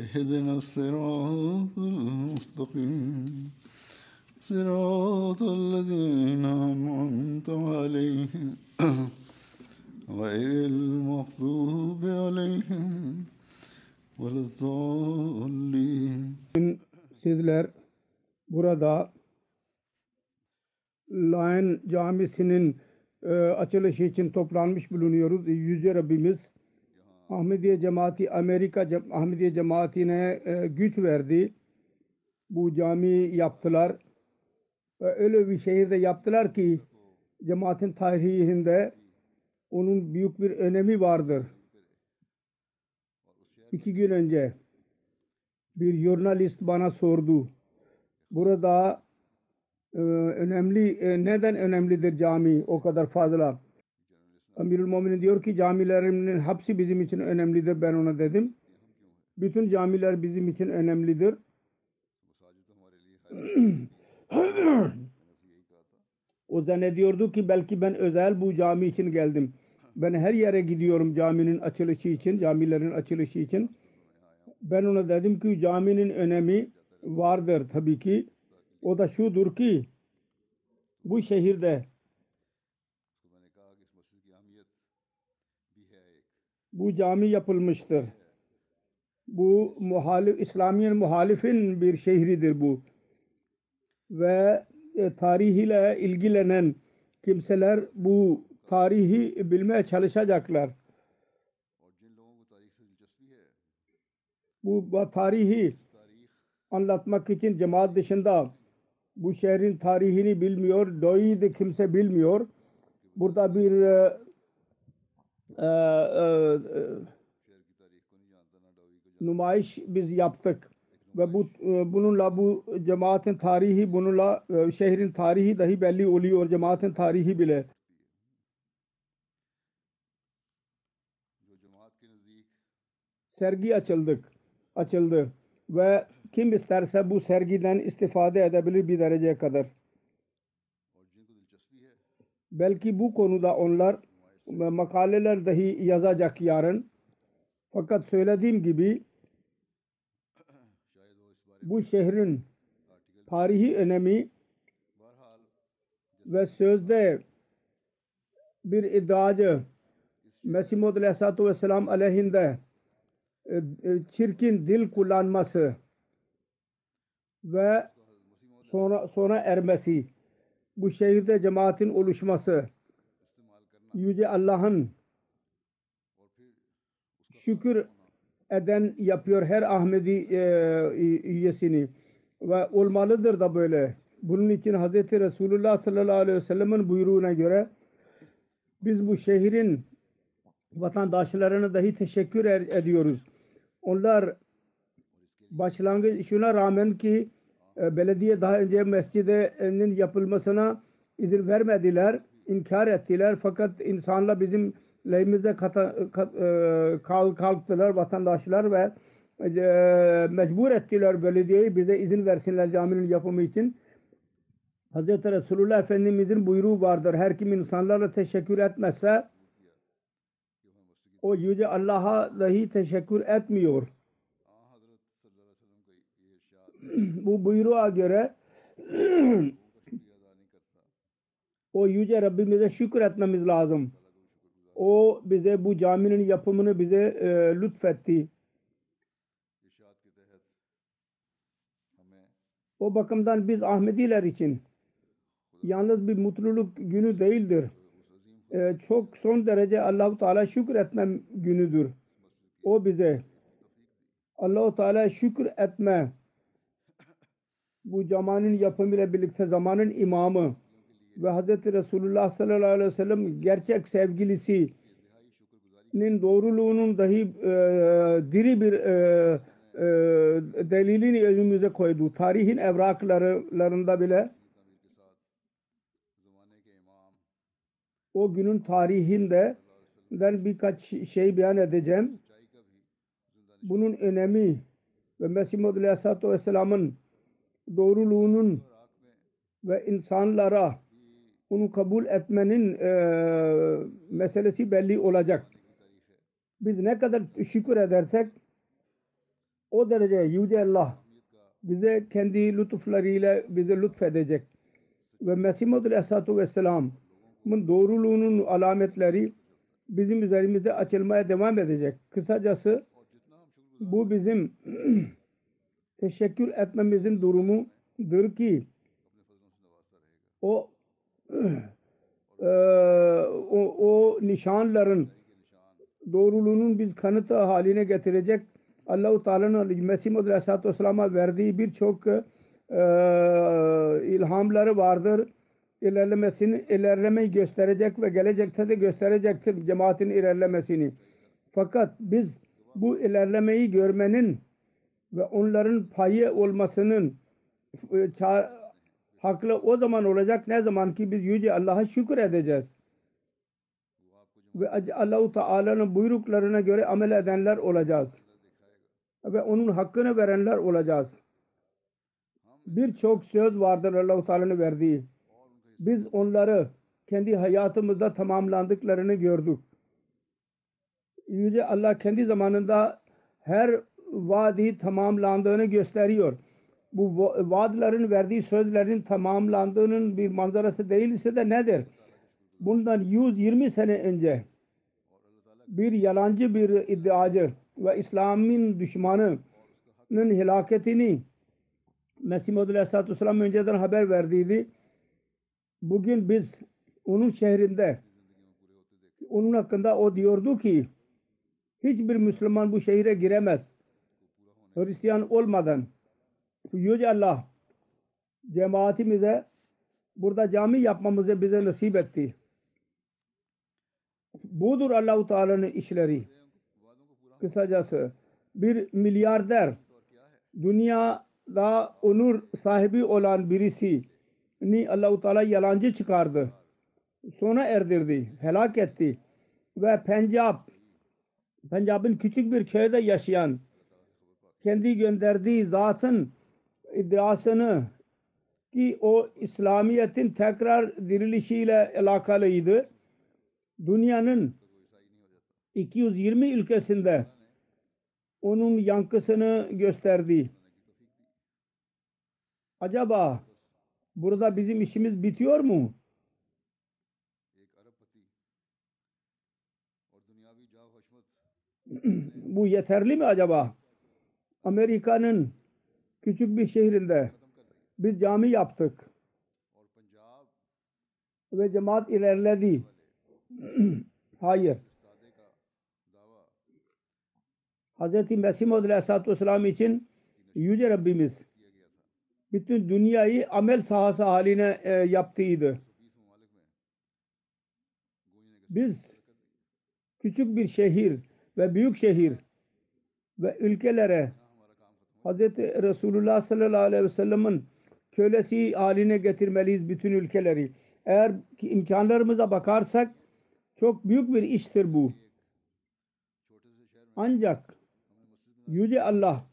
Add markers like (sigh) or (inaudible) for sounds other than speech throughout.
اهدنا الصراط المستقيم صراط الذين أنعمت عليهم غير المغضوب عليهم ولا الضالين Sizler burada Lion Camisi'nin e, açılışı için toplanmış bulunuyoruz. Yüce Rabbimiz Ahmediye Cemaati Amerika Cem- Ahmediye Cemaati'ne e, güç verdi. Bu cami yaptılar. Ve öyle bir şehirde yaptılar ki cemaatin tarihinde onun büyük bir önemi vardır. İki gün önce bir jurnalist bana sordu. Burada e, önemli e, neden önemlidir cami o kadar fazla? Amirül Muminin diyor ki camilerin hepsi bizim için önemlidir. Ben ona dedim. Bütün camiler bizim için önemlidir. (clears throat) o zannediyordu ki belki ben özel bu cami için geldim. Ben her yere gidiyorum caminin açılışı için, camilerin açılışı için. Ben ona dedim ki caminin önemi vardır tabii ki. O da şudur ki bu şehirde bu cami yapılmıştır. Bu muhalif, İslamiyen muhalifin bir şehridir bu. Ve e, tarihiyle ilgilenen kimseler bu tarihi bilmeye çalışacaklar. Bu, tarihi anlatmak için cemaat dışında bu şehrin tarihini bilmiyor, doğuyu kimse bilmiyor. Burada bir e, e, e, nümayiş biz yaptık. Ve bu e, bununla bu cemaatin tarihi bununla şehrin tarihi dahi belli oluyor cemaatin tarihi bile. Sergi açıldık açıldı. Ve kim isterse bu sergiden istifade edebilir bir dereceye kadar. Belki bu konuda onlar makaleler dahi yazacak yarın. Fakat söylediğim gibi bu şehrin tarihi önemi ve sözde bir iddiacı Mesih Maud Aleyhisselatü Vesselam aleyhinde e, e, çirkin dil kullanması ve sonra sonra ermesi bu şehirde cemaatin oluşması Yüce Allah'ın şükür eden yapıyor her Ahmedi e, üyesini ve olmalıdır da böyle. Bunun için Hz. Resulullah sallallahu aleyhi ve sellem'in buyruğuna göre biz bu şehrin vatandaşlarına dahi teşekkür er- ediyoruz. Onlar başlangıç şuna rağmen ki e, belediye daha önce mescidinin yapılmasına izin vermediler, inkar ettiler. Fakat insanlar bizim lehimizde kata, kat, e, kalk, kalktılar vatandaşlar ve e, mecbur ettiler belediyeyi bize izin versinler caminin yapımı için. Hz. Resulullah Efendimizin buyruğu vardır. Her kim insanlarla teşekkür etmezse o yüce Allah'a dahi teşekkür etmiyor. Bu buyruğa göre (clears throat) o yüce Rabbimize şükür etmemiz lazım. O bize bu caminin yapımını bize e, lütfetti. O bakımdan biz Ahmediler için yalnız bir mutluluk günü değildir. Ee, çok son derece Allahu Teala şükür etmem günüdür. O bize Allahu Teala şükür etme bu zamanın yapımıyla birlikte zamanın imamı ve Hz. Resulullah sallallahu aleyhi ve sellem gerçek sevgilisinin doğruluğunun dahi e, diri bir e, e, delilini önümüze koydu. Tarihin evraklarında bile o günün tarihinde ben birkaç şey beyan edeceğim. Bunun önemi ve Mesih Muhammed Aleyhisselatü Vesselam'ın doğruluğunun ve insanlara onu kabul etmenin e, meselesi belli olacak. Biz ne kadar şükür edersek o derece Yüce Allah bize kendi lütuflarıyla bize lütfedecek. Ve Mesih Muhammed Aleyhisselatü Vesselam'ın doğruluğunun alametleri bizim üzerimizde açılmaya devam edecek. Kısacası bu bizim (clears throat) teşekkür etmemizin durumudur ki o o, o nişanların doğruluğunun biz kanıtı haline getirecek Allah-u Teala'nın Mesih Muhammed Aleyhisselatü Vesselam'a verdiği birçok e, ilhamları vardır. İlerlemesini, ilerlemeyi gösterecek ve gelecekte de gösterecektir cemaatin ilerlemesini. Fakat biz bu ilerlemeyi görmenin ve onların payı olmasının e, haklı o zaman olacak ne zaman ki biz yüce Allah'a şükür edeceğiz. Ve Allah-u Teala'nın buyruklarına göre amel edenler olacağız. Ve onun hakkını verenler olacağız. Birçok söz vardır Allah-u Teala'nın verdiği. Biz onları kendi hayatımızda tamamlandıklarını gördük. Yüce Allah kendi zamanında her vaadi tamamlandığını gösteriyor. Bu vaadlerin verdiği sözlerin tamamlandığının bir manzarası değilse de nedir? Bundan 120 sene önce bir yalancı bir iddiacı ve İslam'ın düşmanının helaketini Mesih Muhammed Aleyhisselatü Vesselam önceden haber verdiydi. Bugün biz onun şehrinde onun hakkında o diyordu ki hiçbir Müslüman bu şehire giremez. Hristiyan olmadan Yüce Allah cemaatimize burada cami yapmamızı bize nasip etti. Budur Allahu Teala'nın işleri. Kısacası bir milyarder dünyada onur sahibi olan birisi ni Allahu Teala yalancı çıkardı. Sona erdirdi, helak etti ve Pencab Pencab'ın küçük bir köyde yaşayan kendi gönderdiği zatın iddiasını ki o İslamiyet'in tekrar dirilişiyle alakalıydı. Dünyanın 220 ülkesinde onun yankısını gösterdi. Acaba burada bizim işimiz bitiyor mu? Bu yeterli mi acaba? Amerika'nın küçük bir şehrinde bir cami yaptık. Ve cemaat ilerledi. (clears throat) Hayır. Hz. Mesih Maud Aleyhisselatü Vesselam için Yüce Rabbimiz bütün dünyayı amel sahası haline e, yaptıydı. Biz küçük bir şehir ve büyük şehir ve ülkelere Hz. Resulullah sallallahu aleyhi ve sellem'in kölesi haline getirmeliyiz bütün ülkeleri. Eğer imkanlarımıza bakarsak çok büyük bir iştir bu. Ancak Yüce Allah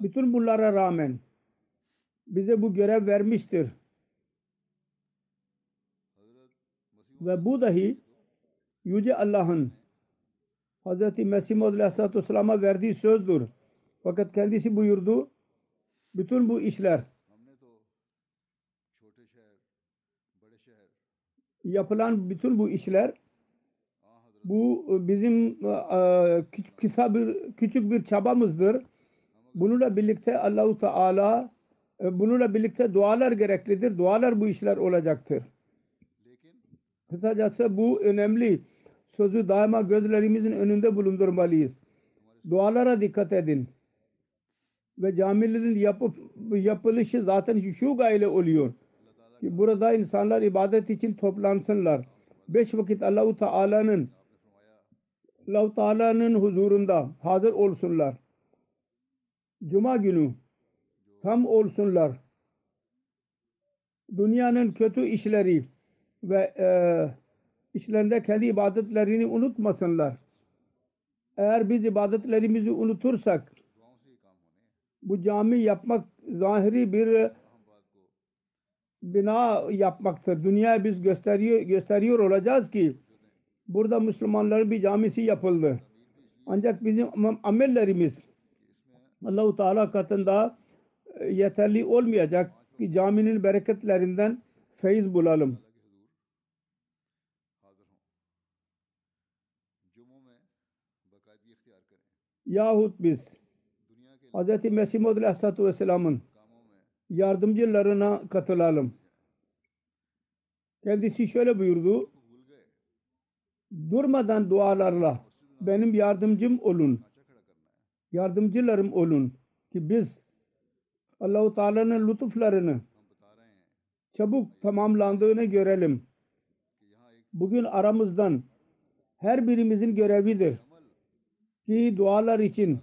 bütün bunlara rağmen bize bu görev vermiştir. Ve bu dahi Yüce Allah'ın Hz. Mesih Maud Aleyhisselatü Vesselam'a verdiği sözdür. Fakat kendisi buyurdu bütün bu işler yapılan bütün bu işler bu bizim kısa bir küçük bir çabamızdır Bununla birlikte Allahu Teala e, bununla birlikte dualar gereklidir. Dualar bu işler olacaktır. Kısacası bu önemli sözü daima gözlerimizin önünde bulundurmalıyız. Dualara dikkat edin. Ve camilerin yapıp, yapılışı zaten şu gayle oluyor. Ki burada insanlar ibadet için toplansınlar. Beş vakit Allahu Teala'nın Allah Teala'nın huzurunda hazır olsunlar. Cuma günü tam olsunlar. Dünyanın kötü işleri ve e, işlerinde kendi ibadetlerini unutmasınlar. Eğer biz ibadetlerimizi unutursak bu cami yapmak zahiri bir bina yapmaktır. Dünya biz gösteriyor gösteriyor olacağız ki burada Müslümanların bir camisi yapıldı. Ancak bizim amellerimiz Allahu Teala katında e, yeterli olmayacak ki caminin bereketlerinden feyiz bulalım. Yahut biz Hz. Mesih Maud Aleyhisselatü Vesselam'ın yardımcılarına katılalım. Kendisi şöyle buyurdu. Durmadan dualarla benim yardımcım olun. Yardımcılarım olun ki biz Allahu Teala'nın lütuflarını çabuk tamamlandığını görelim. Bugün aramızdan her birimizin görevidir ki dualar için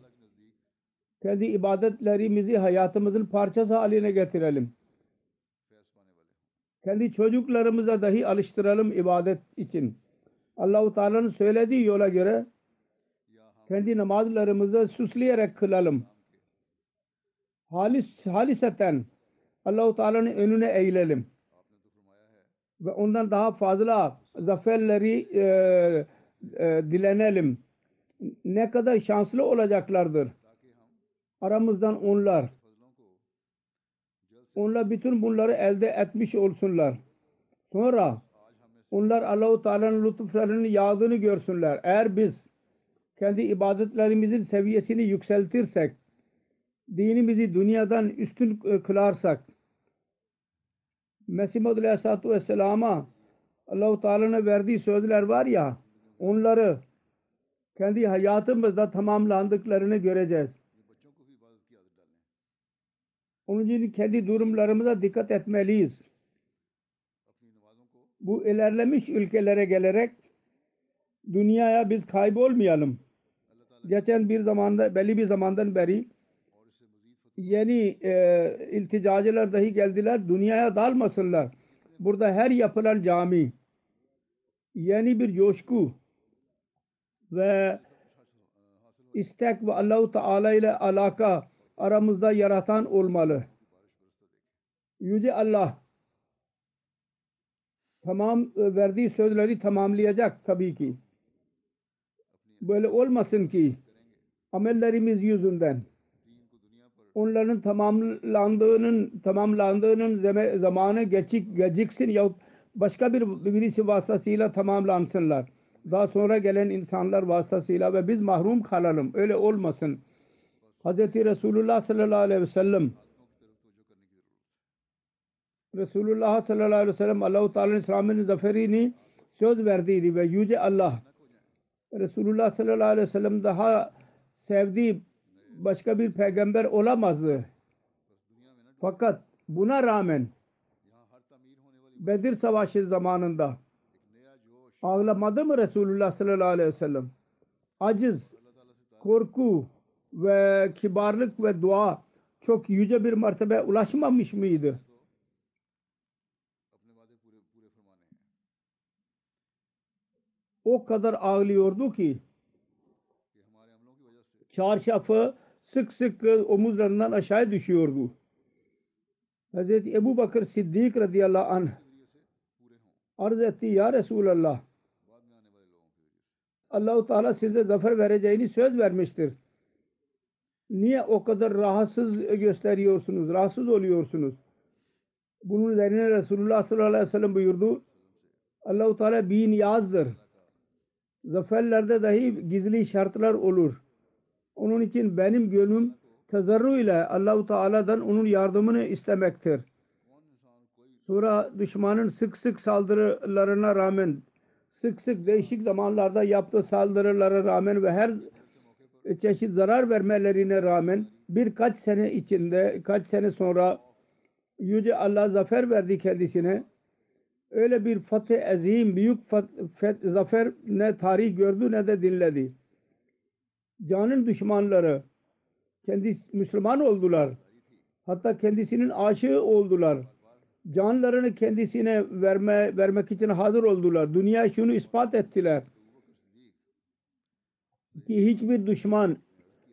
kendi ibadetlerimizi hayatımızın parçası haline getirelim. Kendi çocuklarımıza dahi alıştıralım ibadet için. Allahu Teala'nın söylediği yola göre kendi namazlarımızı süsleyerek kılalım. Halis, haliseten Allahu Teala'nın önüne eğilelim. Ve ondan daha fazla zaferleri e, e, dilenelim. Ne kadar şanslı olacaklardır. Aramızdan onlar onlar bütün bunları elde etmiş olsunlar. Sonra onlar Allahu Teala'nın lütuflarının yağdığını görsünler. Eğer biz kendi ibadetlerimizin seviyesini yükseltirsek, dinimizi dünyadan üstün kılarsak, Mesih Muhammed Aleyhisselatü Vesselam'a Allah-u Teala'nın verdiği sözler var ya, onları kendi hayatımızda tamamlandıklarını göreceğiz. Onun için kendi durumlarımıza dikkat etmeliyiz. Bu ilerlemiş ülkelere gelerek dünyaya biz kaybolmayalım. Geçen bir zamanda, belli bir zamandan beri yeni e, ilticacılar dahi geldiler. Dünyaya dalmasınlar. Burada her yapılan cami yeni bir coşku ve istek ve Allahu Teala ile alaka aramızda yaratan olmalı. Yüce Allah tamam e, verdiği sözleri tamamlayacak tabii ki. Böyle olmasın ki amellerimiz yüzünden onların tamamlandığının tamamlandığının zamanı geçik geciksin ya başka bir birisi vasıtasıyla tamamlansınlar. Daha sonra gelen insanlar vasıtasıyla ve biz mahrum kalalım. Öyle olmasın. Hz. Resulullah sallallahu aleyhi ve sellem Resulullah sallallahu aleyhi ve sellem Allah-u Teala'nın İslam'ın zaferini söz verdiydi ve Yüce Allah Resulullah sallallahu aleyhi ve sellem daha sevdiği başka bir peygamber olamazdı. Fakat buna rağmen Bedir Savaşı zamanında ağlamadı mı Resulullah sallallahu aleyhi ve sellem? Aciz, korku ve kibarlık ve dua çok yüce bir mertebe ulaşmamış mıydı? O kadar ağlıyordu ki çarşafı sık sık omuzlarından aşağı düşüyordu. Hazreti Ebu Bakır Siddik radıyallahu anh arz etti ya Resulallah Allah-u Teala size zafer vereceğini söz vermiştir. Niye o kadar rahatsız gösteriyorsunuz, rahatsız oluyorsunuz? Bunun üzerine Resulullah sallallahu aleyhi ve sellem buyurdu. Allah-u Teala bin yazdır. Zaferlerde dahi gizli şartlar olur. Onun için benim gönlüm tezarru ile Allahu Teala'dan onun yardımını istemektir. Sonra düşmanın sık sık saldırılarına rağmen sık sık değişik zamanlarda yaptığı saldırılara rağmen ve her çeşit zarar vermelerine rağmen birkaç sene içinde kaç sene sonra Yüce Allah zafer verdi kendisine. Öyle bir fatih azim, büyük feth, zafer ne tarih gördü ne de dinledi. Canın düşmanları kendi Müslüman oldular. Hatta kendisinin aşığı oldular. Canlarını kendisine verme, vermek için hazır oldular. Dünya şunu ispat ettiler. Ki hiçbir düşman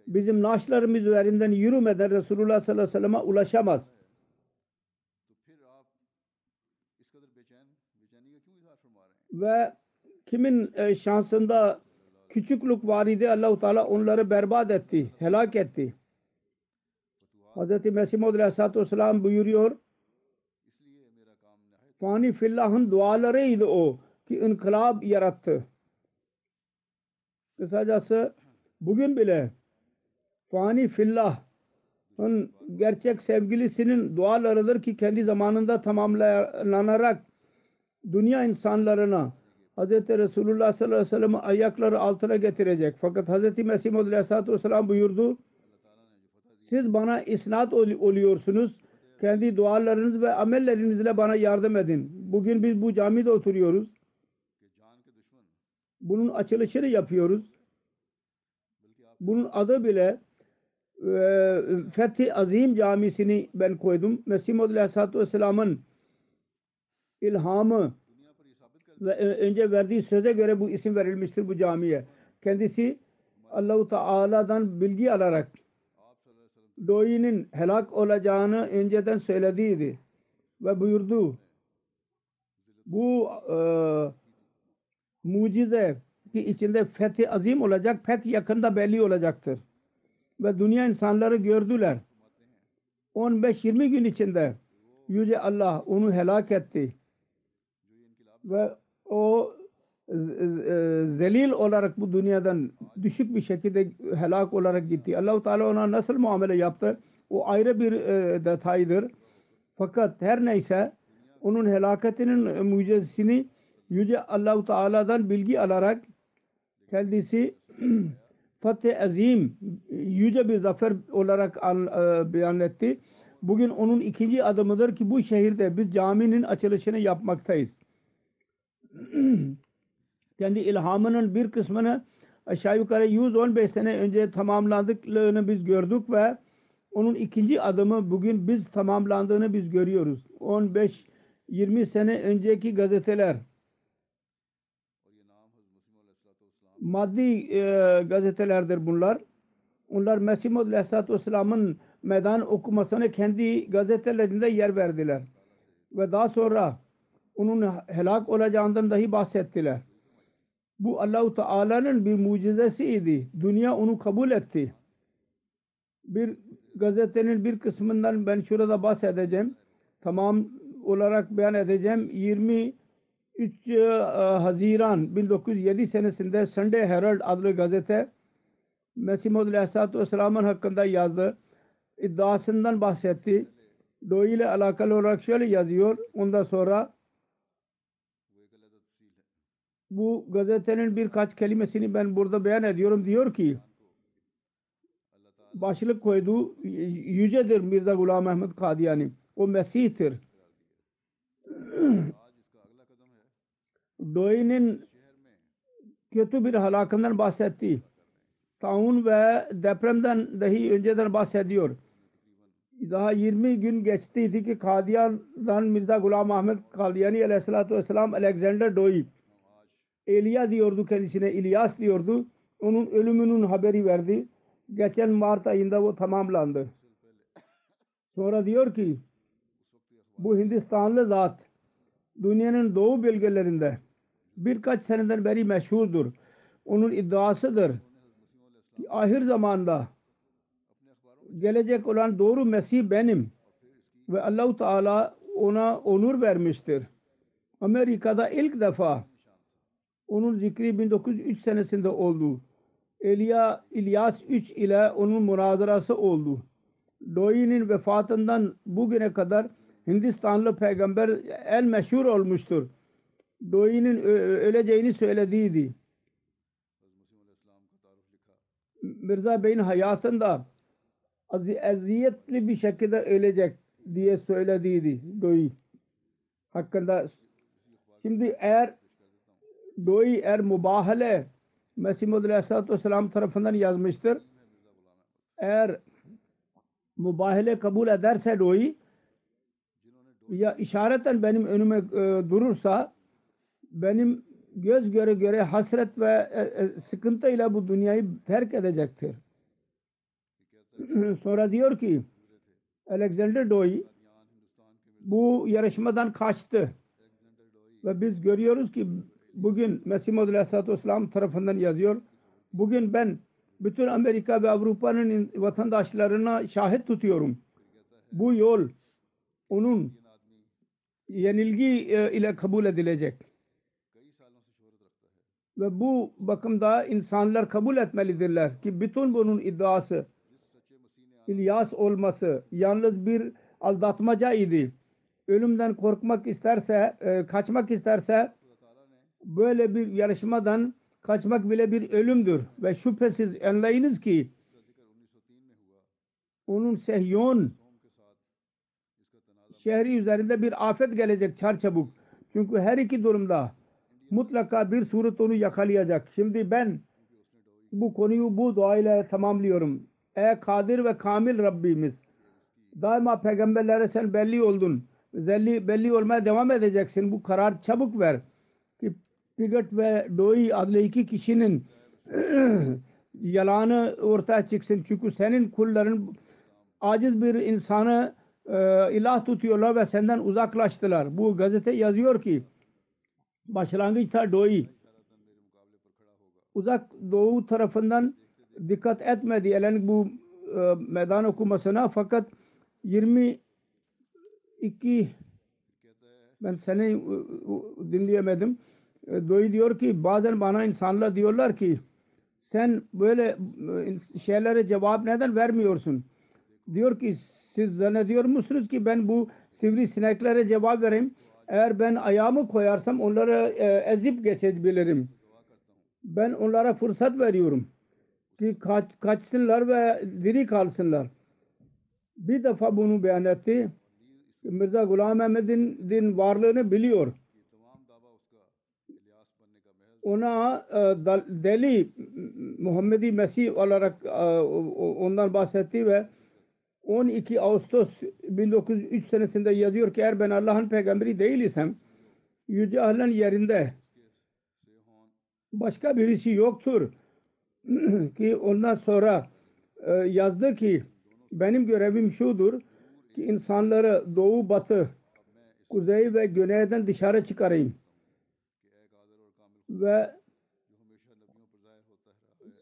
bizim naşlarımız üzerinden yürümeden Resulullah sallallahu aleyhi ve sellem'e ulaşamaz. Ve kimin e, şansında küçüklük var idi Allah-u Teala onları berbat etti, helak etti. Hz. Mesih Maud Aleyhisselatü Vesselam buyuruyor Fani Fillah'ın dualarıydı o ki inkılap yarattı. Kısacası bugün bile Fani Fillah'ın gerçek sevgilisinin dualarıdır ki kendi zamanında tamamlanarak dünya insanlarına Hz. Resulullah sallallahu aleyhi ve sellem'i ayakları altına getirecek. Fakat Hz. Mesih Maud Aleyhisselatü Vesselam buyurdu siz bana isnat ol oluyorsunuz. Kendi dualarınız ve amellerinizle bana yardım edin. Bugün biz bu camide oturuyoruz. Bunun açılışını yapıyoruz. Bunun adı bile e, Fethi Azim Camisi'ni ben koydum. Mesih Aleyhisselatü Vesselam'ın ilhamı ve önce verdiği söze göre bu isim verilmiştir bu camiye. Kendisi Allahu Teala'dan bilgi alarak Doi'nin helak olacağını önceden söylediydi ve buyurdu. Bu e, mucize ki içinde fethi azim olacak, feth yakında belli olacaktır. Ve dünya insanları gördüler. 15-20 gün içinde Yüce Allah onu helak etti. Ve o zelil olarak bu dünyadan düşük bir şekilde helak olarak gitti. Allahu Teala ona nasıl muamele yaptı? O ayrı bir e, detaydır. Fakat her neyse onun helaketinin mucizesini Yüce Allahu Teala'dan bilgi alarak kendisi (clears throat) Fatih Azim yüce bir zafer olarak al, e, beyan etti. Bugün onun ikinci adımıdır ki bu şehirde biz caminin açılışını yapmaktayız. (clears throat) kendi ilhamının bir kısmını aşağı yukarı 115 sene önce tamamladıklarını biz gördük ve onun ikinci adımı bugün biz tamamlandığını biz görüyoruz. 15-20 sene önceki gazeteler maddi e, gazetelerdir bunlar. Onlar Mesih Maud Aleyhisselatü Vesselam'ın meydan okumasını kendi gazetelerinde yer verdiler. Ve daha sonra onun helak olacağından dahi bahsettiler. Bu Allahu Teala'nın bir mucizesiydi. Dünya onu kabul etti. Bir gazetenin bir kısmından ben şurada bahsedeceğim. Tamam olarak beyan edeceğim. 23 e, Haziran 1907 senesinde Sunday Herald adlı gazete Mesih Maud Aleyhisselatü Vesselam'ın hakkında yazdı. İddiasından bahsetti. Doğu ile alakalı olarak şöyle yazıyor. Ondan sonra bu gazetenin birkaç kelimesini ben burada beyan ediyorum. Diyor ki başlık koydu yücedir Mirza Gulam Ahmet Kadiyani. O Mesih'tir. (clears throat) Doy'nin kötü bir halakından bahsetti. Taun ve depremden dahi önceden bahsediyor. Daha 20 gün geçtiydi ki Kadiyan'dan Mirza Gulam Ahmet Kadiyani aleyhissalatü vesselam Alexander Doy Elia diyordu kendisine, İlyas diyordu. Onun ölümünün haberi verdi. Geçen Mart ayında o tamamlandı. Sonra diyor ki bu Hindistanlı zat dünyanın doğu bölgelerinde birkaç seneden beri meşhurdur. Onun iddiasıdır ki ahir zamanda gelecek olan doğru Mesih benim ve Allahu Teala ona onur vermiştir. Amerika'da ilk defa onun zikri 1903 senesinde oldu. Elia İlyas 3 ile onun münazarası oldu. Doi'nin vefatından bugüne kadar Hindistanlı peygamber en meşhur olmuştur. Doi'nin ö- öleceğini söylediydi. Mirza Bey'in hayatında eziyetli bir şekilde ölecek diye söylediydi Doi hakkında. Şimdi eğer Doi eğer mübahale Mesih Muhammed Aleyhisselatü Vesselam tarafından yazmıştır. Eğer mübahale kabul ederse Doi ya işareten benim önüme e, durursa benim göz göre göre hasret ve e, e, sıkıntıyla bu dünyayı terk edecektir. (clears throat) Sonra diyor ki Alexander Doi bu yarışmadan kaçtı. Ve biz görüyoruz ki bugün Mesih Muhammed Aleyhisselatü Vesselam tarafından yazıyor. Bugün ben bütün Amerika ve Avrupa'nın vatandaşlarına şahit tutuyorum. Bu yol onun yenilgi e, ile kabul edilecek. Ve bu bakımda insanlar kabul etmelidirler ki bütün bunun iddiası İlyas olması yalnız bir aldatmaca idi. Ölümden korkmak isterse, e, kaçmak isterse böyle bir yarışmadan kaçmak bile bir ölümdür. Ve şüphesiz anlayınız ki onun Sehyon şehri üzerinde bir afet gelecek çarçabuk. Çünkü her iki durumda mutlaka bir suret onu yakalayacak. Şimdi ben bu konuyu bu duayla tamamlıyorum. Ey kadir ve kamil Rabbimiz daima peygamberlere sen belli oldun. Belli, belli olmaya devam edeceksin. Bu karar çabuk ver. Ki Pigot ve Doi adlı iki kişinin (clears throat) yalanı ortaya çıksın. Çünkü senin kulların aciz bir insanı e, ilah tutuyorlar ve senden uzaklaştılar. Bu gazete yazıyor ki başlangıçta Doi uzak doğu tarafından dikkat etmedi yani bu e, meydan okumasına fakat 22 ben seni e, dinleyemedim. E, Doi diyor ki bazen bana insanlar diyorlar ki sen böyle e, şeylere cevap neden vermiyorsun? Diyor ki siz zannediyor musunuz ki ben bu sivrisineklere cevap vereyim? Eğer ben ayağımı koyarsam onları e, ezip geçebilirim. Ben onlara fırsat veriyorum ki kaç, kaçsınlar ve diri kalsınlar. Bir defa bunu beyan etti. Mirza Gulam Ahmed'in din varlığını biliyor. Ona e, deli Muhammedi Mesih olarak e, ondan bahsetti ve 12 Ağustos 1903 senesinde yazıyor ki eğer ben Allah'ın peygamberi değil isem Yüce Allah'ın yerinde başka birisi yoktur. (clears throat) Ki ondan sonra e, yazdı ki benim görevim şudur ki insanları doğu batı kuzey ve güneyden dışarı çıkarayım. Ve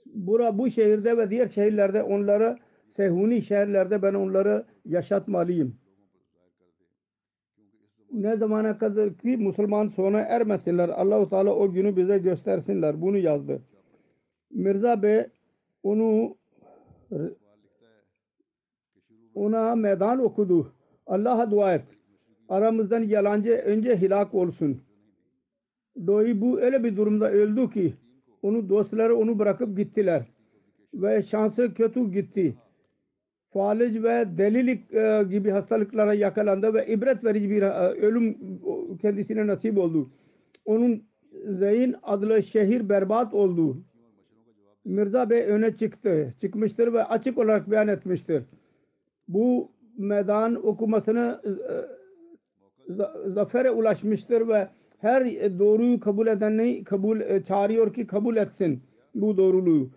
bura bu şehirde ve diğer şehirlerde onları Sehuni şehirlerde ben onları yaşatmalıyım. Ne zamana kadar ki Müslüman sona ermesinler. Allahu Teala o günü bize göstersinler. Bunu yazdı. Mirza Bey onu ona meydan okudu. Allah'a dua et. Aramızdan yalancı önce hilak olsun. Doi bu öyle bir durumda öldü ki onu dostları onu bırakıp gittiler. Ve şansı kötü gitti. Falij ve delilik e, gibi hastalıklara yakalandı ve ibret verici bir e, ölüm kendisine nasip oldu. Onun Zeyn adlı şehir berbat oldu. Mirza Bey öne çıktı, çıkmıştır ve açık olarak beyan etmiştir. Bu meydan okumasını e, zafere ulaşmıştır ve her doğruyu kabul edeni kabul e, çağırıyor ki kabul etsin bu doğruluğu.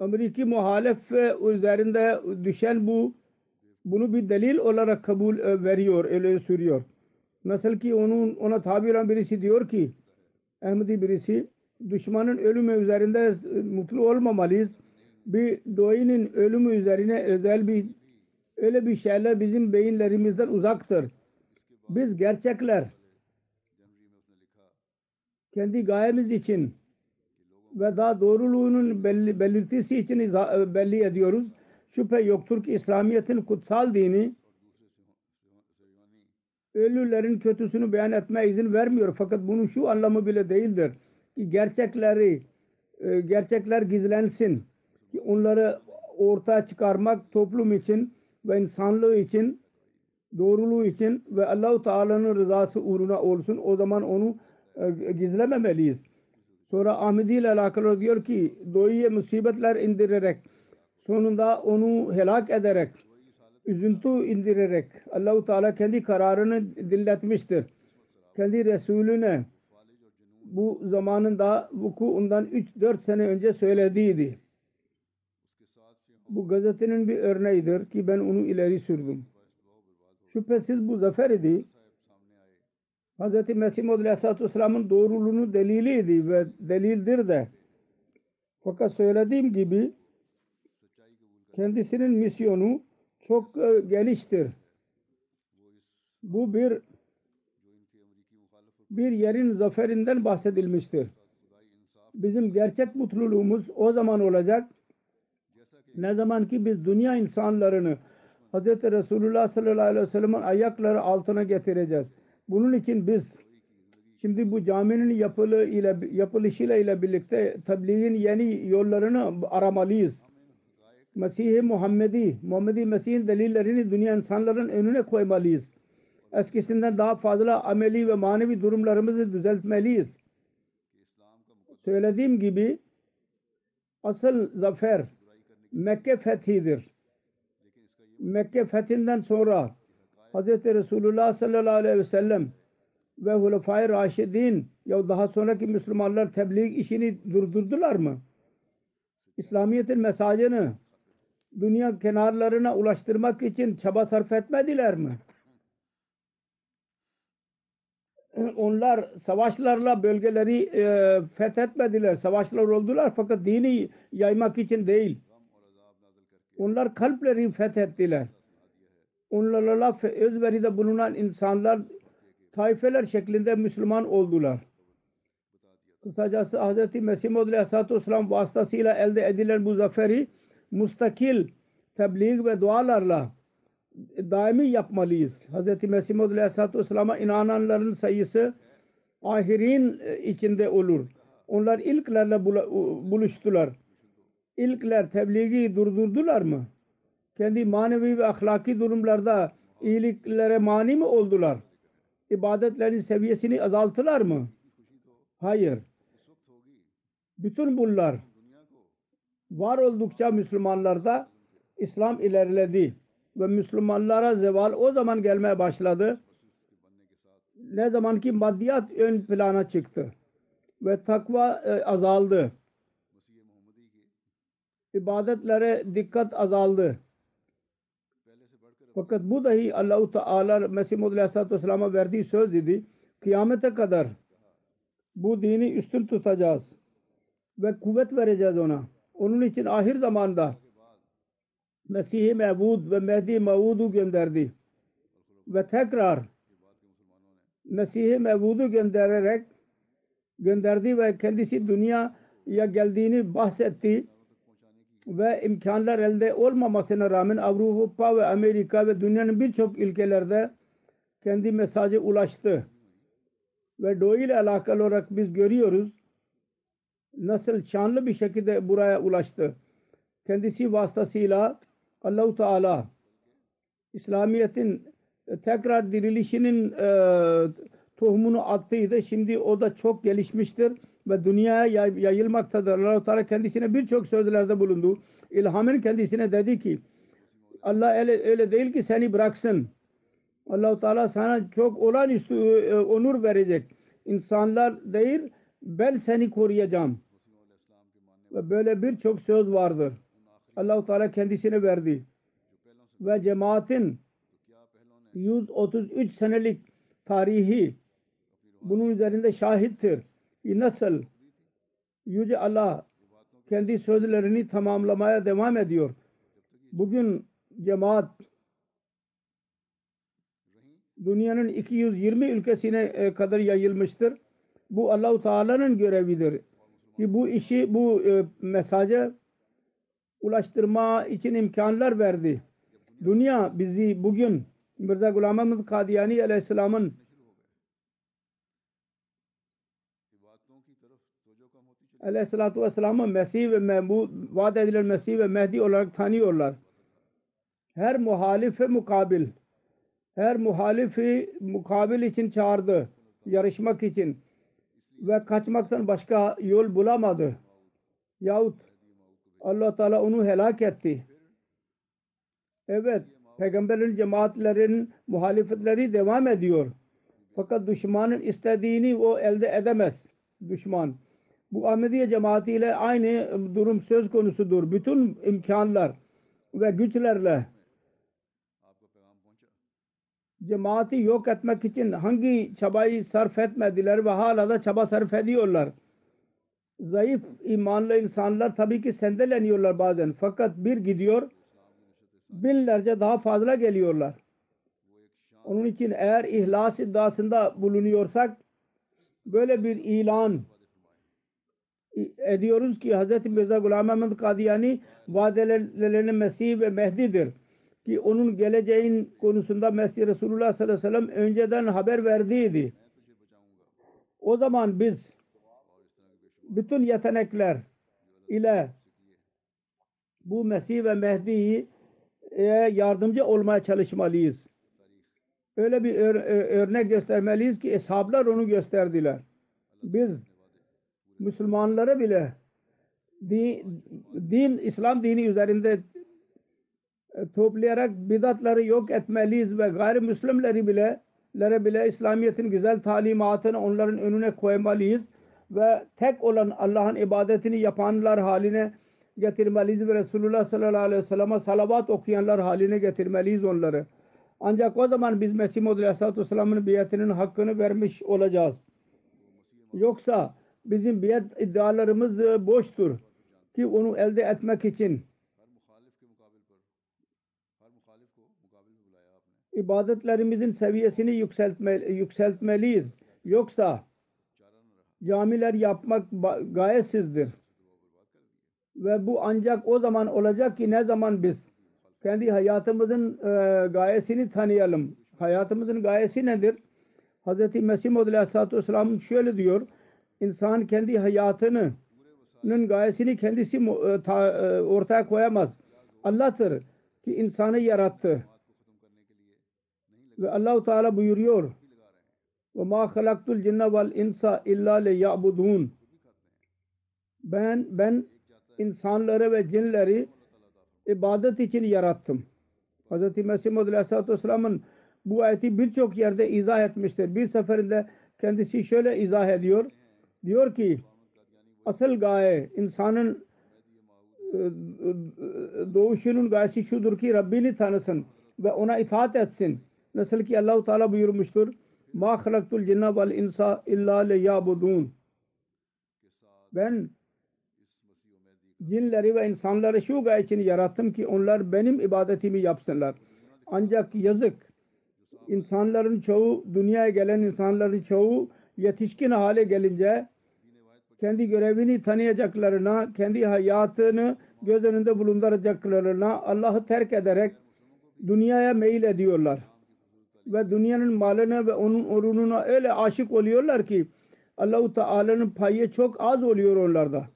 Ameriki muhalef üzerinde düşen bu bunu bir delil olarak kabul e, veriyor, öyle sürüyor. Nasıl ki onun ona tabi olan birisi diyor ki Ahmedi birisi düşmanın ölümü üzerinde e, mutlu olmamalıyız. Bir doinin ölümü üzerine özel bir öyle bir şeyler bizim beyinlerimizden uzaktır. Biz gerçekler kendi gayemiz için ve daha doğruluğunun belli, belirtisi için belli ediyoruz. şüphe yoktur ki İslamiyet'in kutsal dini ölülerin kötüsünü beyan etmeye izin vermiyor. Fakat bunun şu anlamı bile değildir. Ki gerçekleri e, gerçekler gizlensin. Ki onları ortaya çıkarmak toplum için ve insanlığı için doğruluğu için ve Allahu Teala'nın rızası uğruna olsun. O zaman onu e, gizlememeliyiz. Sonra Ahmedi ile alakalı diyor ki doğuya musibetler indirerek sonunda onu helak ederek üzüntü indirerek Allahu Teala kendi kararını dilletmiştir. Kendi Resulüne bu zamanında vuku ondan 3-4 sene önce söylediydi. Bu gazetenin bir örneğidir ki ben onu ileri sürdüm. Şüphesiz bu zafer idi. Hz. Mesih Maud Aleyhisselatü Vesselam'ın doğruluğunu deliliydi ve delildir de. Fakat söylediğim gibi kendisinin misyonu çok e, geniştir. Bu bir bir yerin zaferinden bahsedilmiştir. Bizim gerçek mutluluğumuz o zaman olacak. Ne zaman ki biz dünya insanlarını Hz. Resulullah sallallahu aleyhi ve sellem'in ayakları altına getireceğiz. Bunun için biz şimdi bu caminin yapılı ile yapılışıyla ile birlikte tebliğin yeni yollarını aramalıyız. Mesih-i Muhammedi, Muhammedi Mesih'in delillerini dünya insanların önüne koymalıyız. Eskisinden daha fazla ameli ve manevi durumlarımızı düzeltmeliyiz. Söylediğim gibi asıl zafer Mekke fethidir. Mekke fethinden sonra Hz. Resulullah sallallahu aleyhi ve sellem ve Hulefai Raşidin ya daha sonraki Müslümanlar tebliğ işini durdurdular mı? İslamiyet'in mesajını dünya kenarlarına ulaştırmak için çaba sarf etmediler mi? Onlar savaşlarla bölgeleri e, fethetmediler. Savaşlar oldular fakat dini yaymak için değil. Onlar kalpleri fethettiler. Onlarla özveride bulunan insanlar taifeler şeklinde Müslüman oldular. Kısacası Hz. Mesih Maud Aleyhisselatü Vesselam vasıtasıyla elde edilen bu zaferi mustakil tebliğ ve dualarla daimi yapmalıyız. Hz. Mesih Maud Aleyhisselatü Vesselam'a inananların sayısı ahirin içinde olur. Onlar ilklerle buluştular. İlkler tebliği durdurdular mı? Kendi manevi ve ahlaki durumlarda iyiliklere mani mi oldular? İbadetlerin seviyesini azalttılar mı? Hayır. Bütün bunlar var oldukça Müslümanlarda İslam ilerledi ve Müslümanlara zeval o zaman gelmeye başladı. Ne zaman ki maddiyat ön plana çıktı ve takva e, azaldı. İbadetlere dikkat azaldı. Fakat bu dahi Allah-u Teala Mesih Muhammed Aleyhisselatü Vesselam'a verdiği söz idi. Kıyamete kadar bu dini üstün tutacağız ve kuvvet vereceğiz ona. Onun için ahir zamanda Mesih-i Mevud ve Mehdi Mevud'u gönderdi. Ve tekrar Mesih-i Mevud'u göndererek gönderdi ve kendisi dünyaya geldiğini bahsetti ve imkanlar elde olmamasına rağmen Avrupa ve Amerika ve dünyanın birçok ülkelerde kendi mesajı ulaştı. Ve Doğu ile alakalı olarak biz görüyoruz nasıl şanlı bir şekilde buraya ulaştı. Kendisi vasıtasıyla Allahu Teala İslamiyet'in tekrar dirilişinin e, tohumunu attıydı. Şimdi o da çok gelişmiştir ve dünyaya yayılmaktadır. Allah-u Teala kendisine birçok sözlerde bulundu. İlhamın kendisine dedi ki Allah öyle, öyle değil ki seni bıraksın. Allah-u Teala sana çok olağanüstü e, onur verecek. İnsanlar değil ben seni koruyacağım. Ve böyle birçok söz vardır. Allah-u Teala kendisine verdi. Ve cemaatin 133 senelik tarihi bunun üzerinde şahittir. Nasıl Yüce Allah kendi sözlerini tamamlamaya devam ediyor. Bugün cemaat dünyanın 220 ülkesine e, kadar yayılmıştır. Bu Allahu Teala'nın görevidir. Ki bu işi, bu e, mesajı ulaştırma için imkanlar verdi. Dünya bizi bugün Mirza Ghulam Ahmad Kadiyani Aleyhisselam'ın Aleyhisselatü Vesselam'ı Mesih ve Mehmud, vaat edilen Mesih ve Mehdi olarak tanıyorlar. Her muhalife mukabil, her muhalifi mukabil için çağırdı, yarışmak için ve kaçmaktan başka yol bulamadı. Yahut Allah Teala onu helak etti. Evet, peygamberin cemaatlerin muhalifetleri devam ediyor. Fakat düşmanın istediğini o elde edemez. Düşman. Bu Ahmediye cemaatiyle aynı durum söz konusudur. Bütün imkanlar ve güçlerle cemaati yok etmek için hangi çabayı sarf etmediler ve hala da çaba sarf ediyorlar. Zayıf imanlı insanlar tabii ki sendeleniyorlar bazen. Fakat bir gidiyor binlerce daha fazla geliyorlar. Onun için eğer ihlas iddiasında bulunuyorsak böyle bir ilan ediyoruz ki Hz. Mirza Ghulam Ahmad Kadiyani vadelerinin Mesih ve Mehdi'dir. Ki onun geleceğin konusunda Mesih Resulullah sallallahu aleyhi ve sellem önceden haber verdiydi. O zaman biz bütün yetenekler ile bu Mesih ve Mehdi'yi yardımcı olmaya çalışmalıyız. Öyle bir ör örnek göstermeliyiz ki eshablar onu gösterdiler. Biz Müslümanlara bile din, din İslam dini üzerinde toplayarak bidatları yok etmeliyiz ve gayrimüslimleri bile lere bile İslamiyet'in güzel talimatını onların önüne koymalıyız ve tek olan Allah'ın ibadetini yapanlar haline getirmeliyiz ve Resulullah sallallahu aleyhi ve sellem'e salavat okuyanlar haline getirmeliyiz onları. Ancak o zaman biz Mesih Muhammed Aleyhisselatü Vesselam'ın biyetinin hakkını vermiş olacağız. Yoksa bizim biyet iddialarımız boştur ki onu elde etmek için ibadetlerimizin seviyesini yükseltme, yükseltmeliyiz. Yoksa camiler yapmak gayesizdir. Ve bu ancak o zaman olacak ki ne zaman biz kendi hayatımızın e, gayesini tanıyalım. Hayatımızın gayesi nedir? Hz. Mesih Maud Aleyhisselatü Vesselam şöyle diyor. İnsan kendi hayatının gayesini kendisi e, e, ortaya koyamaz. Allah'tır ki insanı yarattı. Ve Allahu Teala buyuruyor. Ve ma halaktul cinne vel insa illa le ya'budun. Ben ben insanları ve cinleri ibadet için yarattım. Hz. Mesih Muhammed Aleyhisselatü Vesselam'ın bu ayeti birçok yerde izah etmiştir. Bir seferinde kendisi şöyle izah ediyor. Diyor ki asıl gaye insanın e, doğuşunun gayesi şudur ki Rabbini tanısın ve ona itaat etsin. Nasıl ki Allah-u Teala buyurmuştur. Ma halaktul cinne vel insa illa le yabudun. Ben cinleri ve insanları şu gaye için yarattım ki onlar benim ibadetimi yapsınlar. Ancak yazık insanların çoğu dünyaya gelen insanların çoğu yetişkin hale gelince kendi görevini tanıyacaklarına, kendi hayatını göz önünde bulunduracaklarına Allah'ı terk ederek dünyaya meyil ediyorlar. Ve dünyanın malına ve onun orununa öyle aşık oluyorlar ki Allah-u Teala'nın payı çok az oluyor onlarda.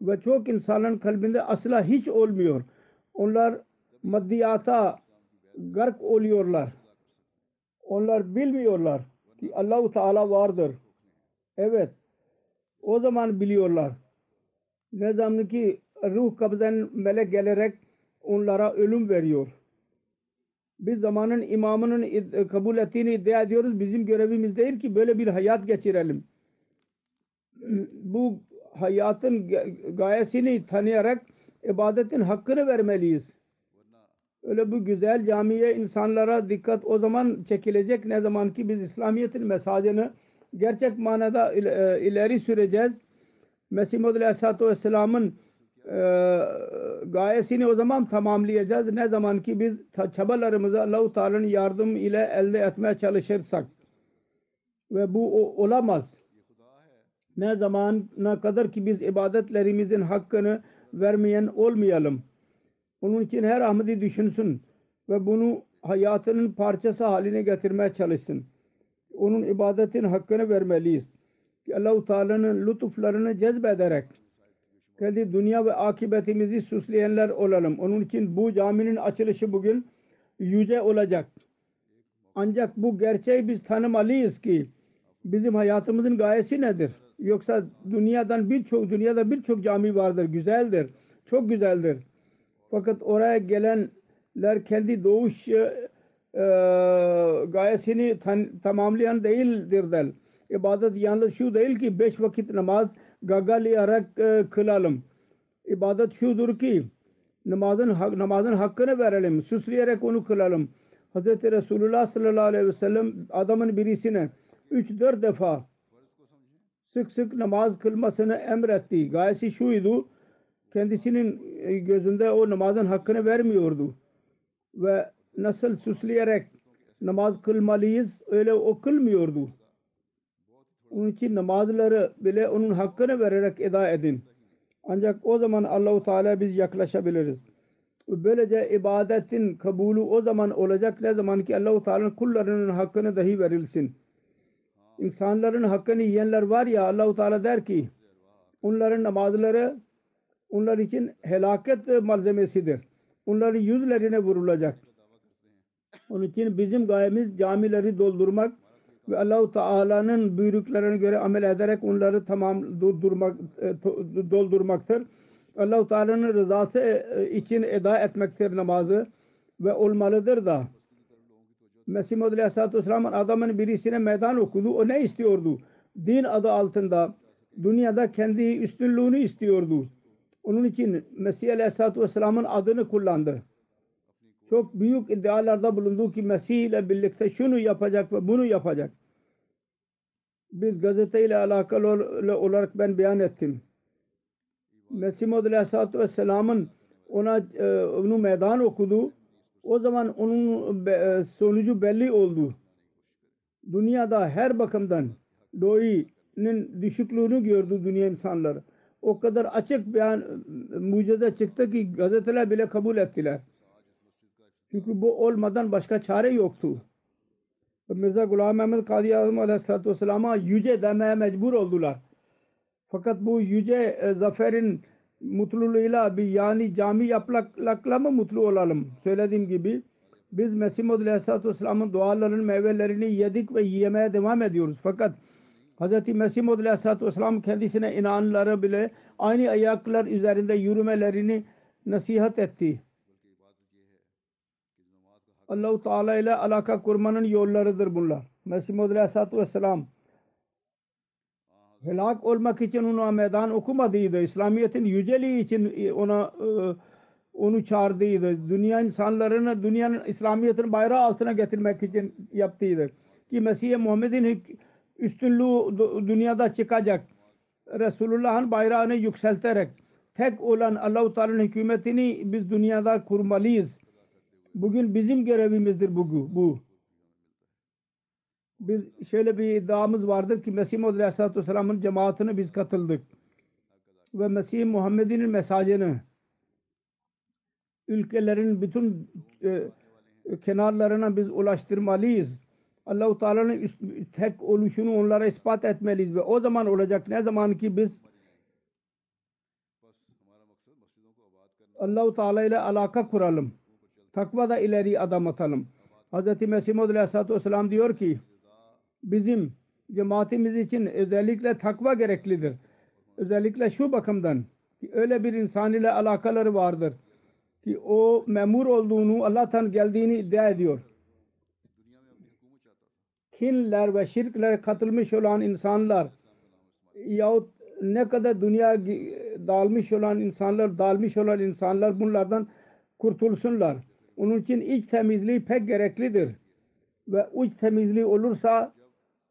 Ve çok insanların kalbinde asla hiç olmuyor. Onlar maddiyata gark oluyorlar. Onlar bilmiyorlar ki Allah-u Teala vardır. Evet. O zaman biliyorlar. Ne zaman ki ruh kabzen melek gelerek onlara ölüm veriyor. Biz zamanın imamının kabul ettiğini iddia ediyoruz. Bizim görevimiz değil ki böyle bir hayat geçirelim. (clears throat) Bu hayatın gayesini tanıyarak ibadetin hakkını vermeliyiz. Öyle bu güzel camiye insanlara dikkat o zaman çekilecek ne zaman ki biz İslamiyet'in mesajını gerçek manada ileri süreceğiz. Mesih Muhammed Aleyhisselatü Vesselam'ın e, gayesini o zaman tamamlayacağız. Ne zaman ki biz çabalarımızı Allah-u Teala'nın yardım ile elde etmeye çalışırsak. Ve bu olamaz. Ne zamana kadar ki biz ibadetlerimizin hakkını vermeyen olmayalım. Onun için her Ahmedi düşünsün ve bunu hayatının parçası haline getirmeye çalışsın. Onun ibadetin hakkını vermeliyiz. Ki Allah-u Teala'nın lütuflarını cezbederek kendi dünya ve akibetimizi süsleyenler olalım. Onun için bu caminin açılışı bugün yüce olacak. Ancak bu gerçeği biz tanımalıyız ki bizim hayatımızın gayesi nedir? Yoksa dünyadan birçok dünyada birçok cami vardır. Güzeldir. Çok güzeldir. Fakat oraya gelenler kendi doğuş e, e, gayesini tan- tamamlayan değildirler. İbadet yalnız şu değil ki beş vakit namaz gagalayarak e, kılalım. İbadet şudur ki namazın namazın hakkını verelim. Süsleyerek onu kılalım. Hz. Resulullah sallallahu aleyhi ve sellem adamın birisine üç dört defa sık sık namaz kılmasını emretti. Gayesi şuydu. Kendisinin gözünde o namazın hakkını vermiyordu. Ve nasıl süsleyerek namaz kılmalıyız öyle o kılmıyordu. Onun için namazları bile onun hakkını vererek eda edin. Ancak o zaman Allahu Teala biz yaklaşabiliriz. Böylece ibadetin kabulü o zaman olacak ne zaman ki Allahu Teala'nın kullarının hakkını dahi verilsin. İnsanların hakkını yiyenler var ya Allahu Teala der ki onların namazları onlar için helaket malzemesidir. Onların yüzlerine vurulacak. Onun için bizim gayemiz camileri doldurmak ve Allahu Teala'nın buyruklarına göre amel ederek onları tamam doldurmak e, doldurmaktır. Allahu Teala'nın rızası e, için eda etmektir namazı ve olmalıdır da. Mesih Muhammed Aleyhisselatü Vesselam'ın adamın birisine meydan okudu. O ne istiyordu? Din adı altında dünyada kendi üstünlüğünü istiyordu. Onun için Mesih Aleyhisselatü Vesselam'ın adını kullandı. Çok büyük iddialarda bulundu ki Mesih ile birlikte şunu yapacak ve bunu yapacak. Biz gazeteyle alakalı olarak ben beyan ettim. Mesih Muhammed Aleyhisselatü Vesselam'ın ona e, onu meydan okudu. O zaman onun be, sonucu belli oldu. Dünyada her bakımdan doğunun düşüklüğünü gördü dünya insanları. O kadar açık beyan mucize çıktı ki gazeteler bile kabul ettiler. Çünkü bu olmadan başka çare yoktu. Mirza Gulam Mehmet Kadi Azam Aleyhisselatü Vesselam'a yüce demeye mecbur oldular. Fakat bu yüce e, zaferin mutluluğuyla bir yani cami yapmakla mı mutlu olalım? Söylediğim gibi biz Mesih Muhammed Aleyhisselatü Vesselam'ın dualarının meyvelerini yedik ve yemeye devam ediyoruz. Fakat Hz. Mesih Muhammed Aleyhisselatü Vesselam kendisine inananlara bile aynı ayaklar üzerinde yürümelerini nasihat etti. Allah-u Teala ile alaka kurmanın yollarıdır bunlar. Mesih Muhammed Aleyhisselatü Vesselam helak olmak için ona meydan okumadıydı. İslamiyet'in yüceliği için ona onu çağırdıydı. Dünya insanlarını dünyanın İslamiyet'in bayrağı altına getirmek için yaptıydı. Ki Mesih Muhammed'in üstünlüğü dünyada çıkacak. Resulullah'ın bayrağını yükselterek tek olan Allah-u Teala'nın hükümetini biz dünyada kurmalıyız. Bugün bizim görevimizdir bu. bu. Biz şöyle bir iddiamız vardır ki Mesih Muhammed Aleyhisselatü Vesselam'ın cemaatine biz katıldık. Ve Mesih Muhammed'in mesajını ülkelerin bütün e, kenarlarına biz ulaştırmalıyız. Allah-u Teala'nın tek oluşunu onlara ispat etmeliyiz ve o zaman olacak ne zaman ki biz Allah-u Teala ile alaka kuralım. Takvada ileri adım atalım. Hz. Mesih Muhammed Aleyhisselatü Vesselam diyor ki bizim cemaatimiz için özellikle takva gereklidir. Özellikle şu bakımdan ki öyle bir insan ile alakaları vardır ki o memur olduğunu Allah'tan geldiğini iddia ediyor. Kinler ve şirklere katılmış olan insanlar yahut ne kadar dünya dalmış olan insanlar, dalmış olan insanlar bunlardan kurtulsunlar. Onun için iç temizliği pek gereklidir. Ve iç temizliği olursa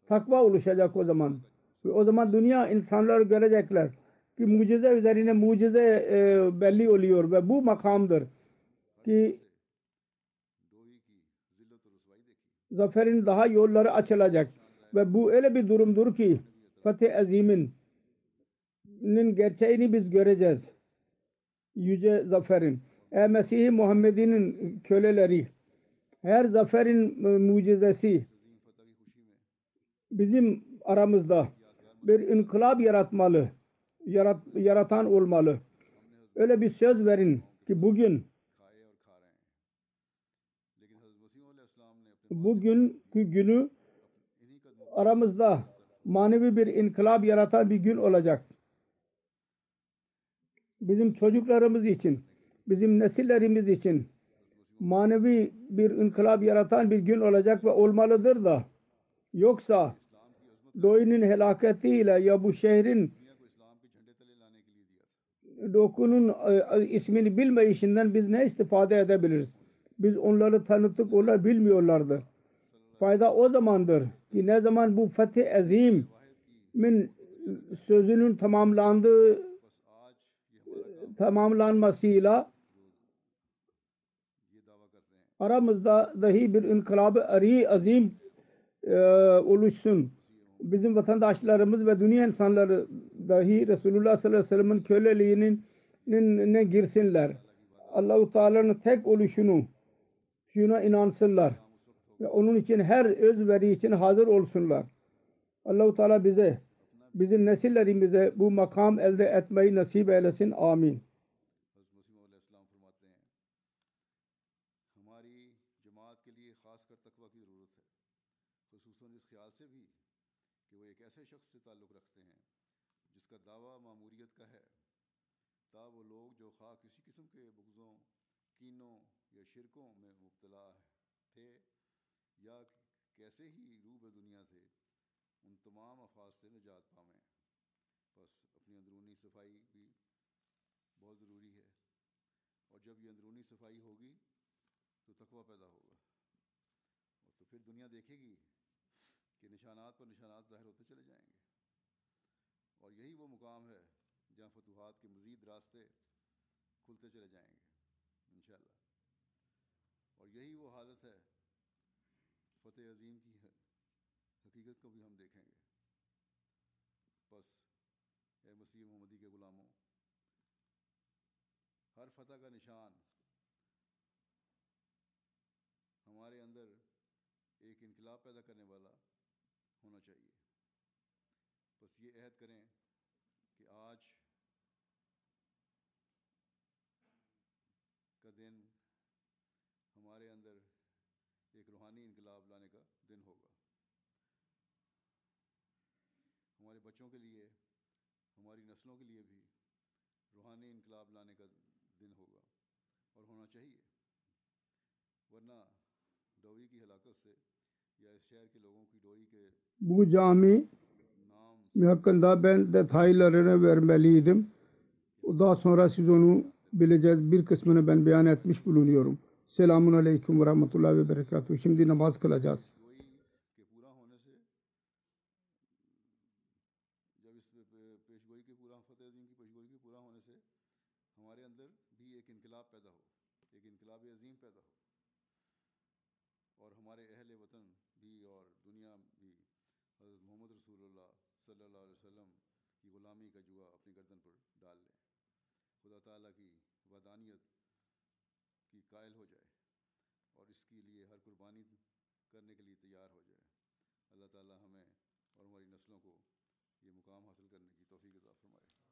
takva oluşacak o zaman. Ve o zaman dünya insanlar görecekler ki mucize üzerine mucize e, belli oluyor ve bu makamdır ki zaferin daha yolları açılacak ve bu öyle bir durumdur ki Fatih Azim'in gerçeğini biz göreceğiz. yüce zaferin. Ey Mesih-i Muhammed'in köleleri her zaferin e, mucizesi bizim aramızda bir inkılap yaratmalı. Yarat, yaratan olmalı. Öyle bir söz verin ki bugün bugünkü günü aramızda manevi bir inkılap yaratan bir gün olacak. Bizim çocuklarımız için, bizim nesillerimiz için manevi bir inkılap yaratan bir gün olacak ve olmalıdır da. Yoksa Doğu'nun helaketiyle ya bu şehrin dokunun e, ismini bilmeyişinden biz ne istifade edebiliriz? Biz onları tanıttık, onlar bilmiyorlardı. Fayda o zamandır ki ne zaman bu fetih azimin sözünün tamamlandığı tamamlanmasıyla aramızda dahi bir inkılabı ari azim e, oluşsun. Bizim vatandaşlarımız ve dünya insanları dahi Resulullah sallallahu aleyhi ve sellem'in köleliğinin ne girsinler. Allahu Teala'nın tek oluşunu şuna inansınlar. Ve onun için her özveri için hazır olsunlar. Allahu Teala bize bizim nesillerimize bu makam elde etmeyi nasip eylesin. Amin. یا شرکوں میں مبتلا تھے یا کیسے ہی روب دنیا تھے، ان تمام افاظ سے نجات پامیں۔ بس اپنی اندرونی صفائی بھی بہت ضروری ہے۔ اور جب یہ اندرونی صفائی ہوگی تو تقوی پیدا ہوگا۔ اور تو پھر دنیا دیکھے گی کہ نشانات پر نشانات ظاہر ہوتے چلے جائیں گے۔ اور یہی وہ مقام ہے جہاں فتوحات کے مزید راستے کھلتے چلے جائیں گے، انشاءاللہ۔ اور یہی وہ حالت ہے۔ فتح عظیم کی حقیقت کو بھی ہم دیکھیں گے۔ بس، اے مسیح محمدی کے غلاموں، ہر فتح کا نشان ہمارے اندر ایک انقلاب پیدا کرنے والا ہونا چاہیے۔ بس یہ عہد کریں کہ آج बच्चों के लिए हमारी नस्लों के लिए भी रूहानी इनकलाब लाने का दिन होगा और होना चाहिए वरना डोई की हलाकत से या इस शहर के लोगों की डोई के Bu cami hakkında ben detaylarını vermeliydim. Daha sonra siz onu bileceğiz. Bir kısmını ben beyan etmiş bulunuyorum. Selamun Aleyküm ve Rahmetullahi ve Berekatuhu. Şimdi namaz kılacağız. صلی اللہ علیہ وسلم کی غلامی کا جوا اپنی گردن پر ڈال لے خدا تعالیٰ کی ودانیت کی قائل ہو جائے اور اس کے لیے ہر قربانی کرنے کے لیے تیار ہو جائے۔ اللہ تعالیٰ ہمیں اور ہماری نسلوں کو یہ مقام حاصل کرنے کی توفیق عطا فرمائے۔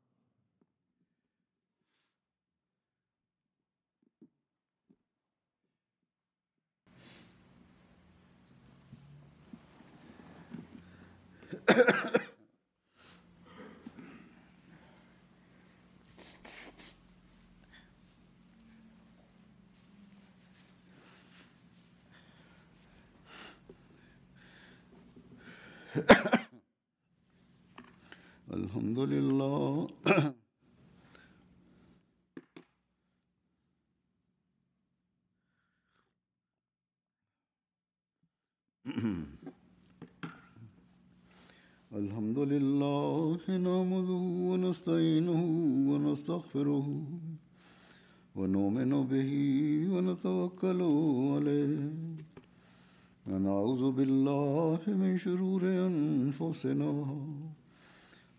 الحمد لله. (coughs) الحمد لله نعمده ونستعينه ونستغفره ونؤمن به ونتوكل عليه. ونعوذ بالله من شرور أنفسنا